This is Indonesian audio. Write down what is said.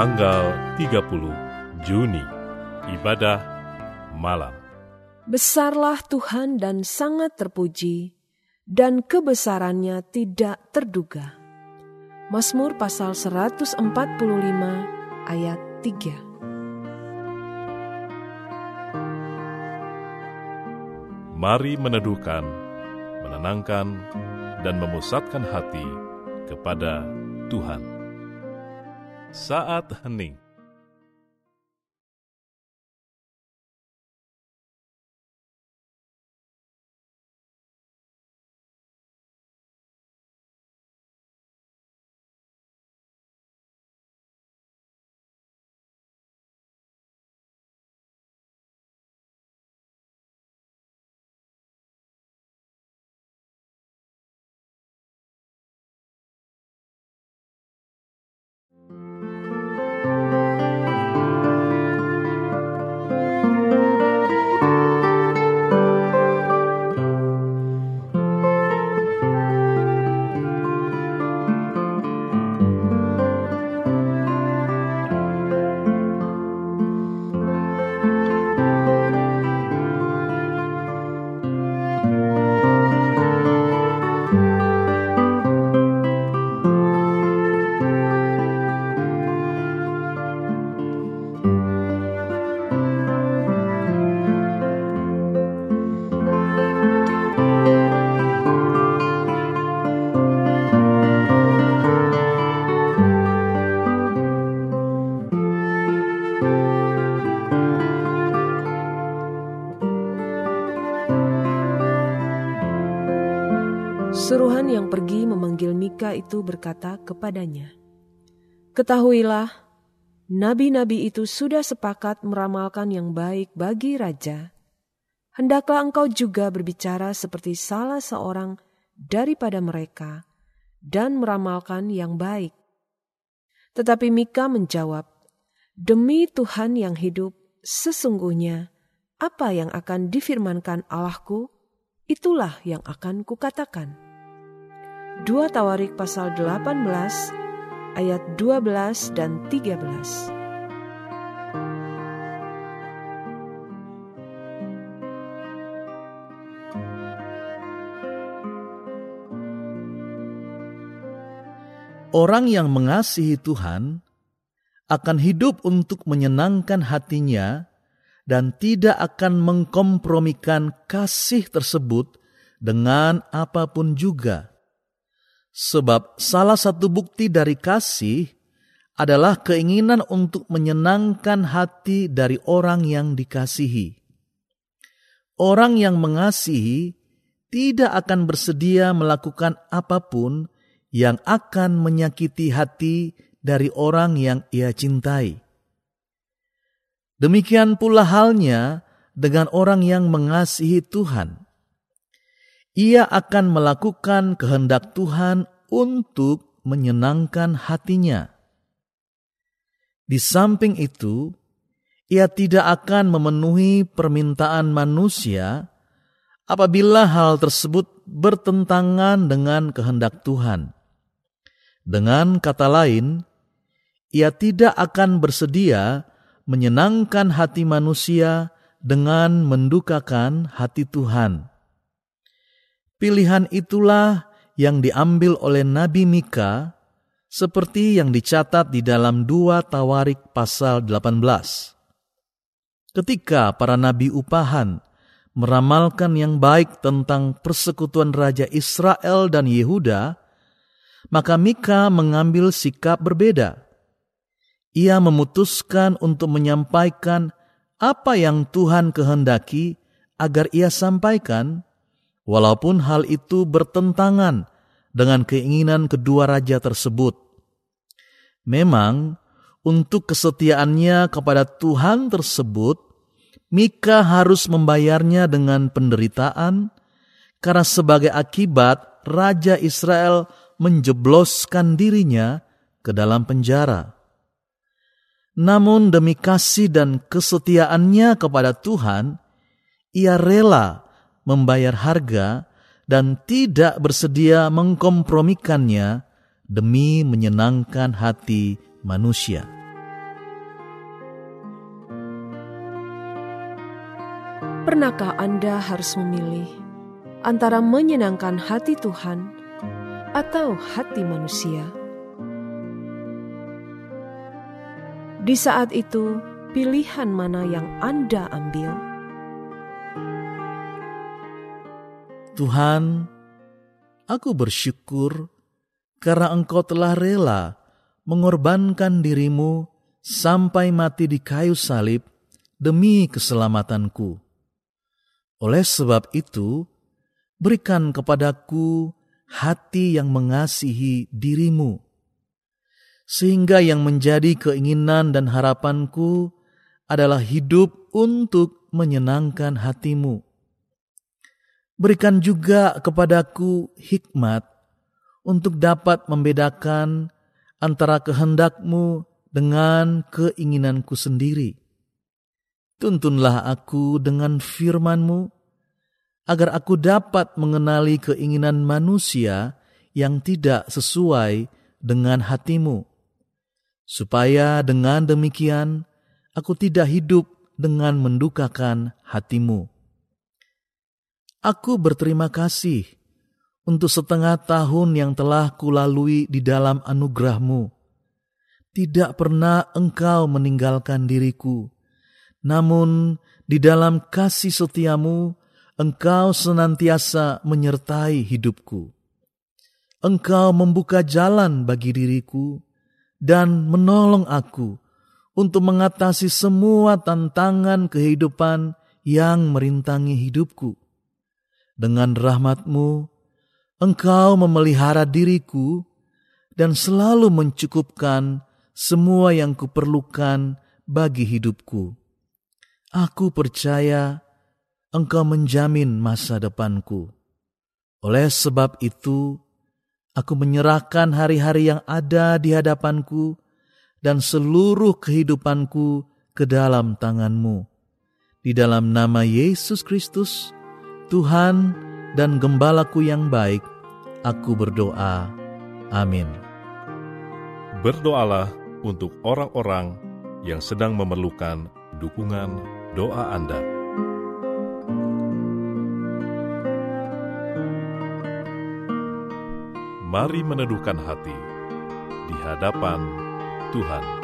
tanggal 30 Juni, ibadah malam. Besarlah Tuhan dan sangat terpuji, dan kebesarannya tidak terduga. Mazmur pasal 145 ayat 3. Mari meneduhkan, menenangkan, dan memusatkan hati kepada Tuhan. Saat hening. Suruhan yang pergi memanggil Mika itu berkata kepadanya, Ketahuilah, nabi-nabi itu sudah sepakat meramalkan yang baik bagi raja. Hendaklah engkau juga berbicara seperti salah seorang daripada mereka dan meramalkan yang baik. Tetapi Mika menjawab, Demi Tuhan yang hidup, sesungguhnya apa yang akan difirmankan Allahku, itulah yang akan kukatakan. 2 Tawarik pasal 18 ayat 12 dan 13. Orang yang mengasihi Tuhan akan hidup untuk menyenangkan hatinya dan tidak akan mengkompromikan kasih tersebut dengan apa pun juga. Sebab salah satu bukti dari kasih adalah keinginan untuk menyenangkan hati dari orang yang dikasihi. Orang yang mengasihi tidak akan bersedia melakukan apa pun yang akan menyakiti hati dari orang yang ia cintai. Demikian pula halnya dengan orang yang mengasihi Tuhan. Ia akan melakukan kehendak Tuhan untuk menyenangkan hatinya. Di samping itu, ia tidak akan memenuhi permintaan manusia apabila hal tersebut bertentangan dengan kehendak Tuhan. Dengan kata lain, ia tidak akan bersedia menyenangkan hati manusia dengan mendukakan hati Tuhan. Pilihan itulah yang diambil oleh Nabi Mika seperti yang dicatat di dalam dua Tawarik pasal 18. Ketika para nabi upahan meramalkan yang baik tentang persekutuan Raja Israel dan Yehuda, maka Mika mengambil sikap berbeda. Ia memutuskan untuk menyampaikan apa yang Tuhan kehendaki agar ia sampaikan, walaupun hal itu bertentangan dengan keinginan kedua raja tersebut. Memang, untuk kesetiaannya kepada Tuhan tersebut, Mika harus membayarnya dengan penderitaan, karena sebagai akibat Raja Israel menjebloskan dirinya ke dalam penjara. Namun demi kasih dan kesetiaannya kepada Tuhan, ia rela membayar harga dan tidak bersedia mengkompromikannya demi menyenangkan hati manusia. Pernahkah Anda harus memilih antara menyenangkan hati Tuhan atau hati manusia? Di saat itu, pilihan mana yang Anda ambil? Tuhan, aku bersyukur karena Engkau telah rela mengorbankan dirimu sampai mati di kayu salib demi keselamatanku. Oleh sebab itu, berikan kepadaku hati yang mengasihi dirimu, sehingga yang menjadi keinginan dan harapanku adalah hidup untuk menyenangkan hatimu. Berikan juga kepadaku hikmat untuk dapat membedakan antara kehendakmu dengan keinginanku sendiri Tuntunlah aku dengan firman-Mu, agar aku dapat mengenali keinginan manusia yang tidak sesuai dengan hatimu, supaya dengan demikian aku tidak hidup dengan mendukakan hatimu. Aku berterima kasih untuk setengah tahun yang telah kulalui di dalam anugerahmu. Tidak pernah engkau meninggalkan diriku namun di dalam kasih setiamu, engkau senantiasa menyertai hidupku. Engkau membuka jalan bagi diriku dan menolong aku untuk mengatasi semua tantangan kehidupan yang merintangi hidupku. Dengan rahmatmu, engkau memelihara diriku dan selalu mencukupkan semua yang kuperlukan bagi hidupku. Aku percaya Engkau menjamin masa depanku. Oleh sebab itu, aku menyerahkan hari-hari yang ada di hadapanku dan seluruh kehidupanku ke dalam tanganmu. Di dalam nama Yesus Kristus, Tuhan dan Gembalaku yang baik, aku berdoa. Amin. Berdoalah untuk orang-orang yang sedang memerlukan dukungan doa Anda. Mari meneduhkan hati di hadapan Tuhan.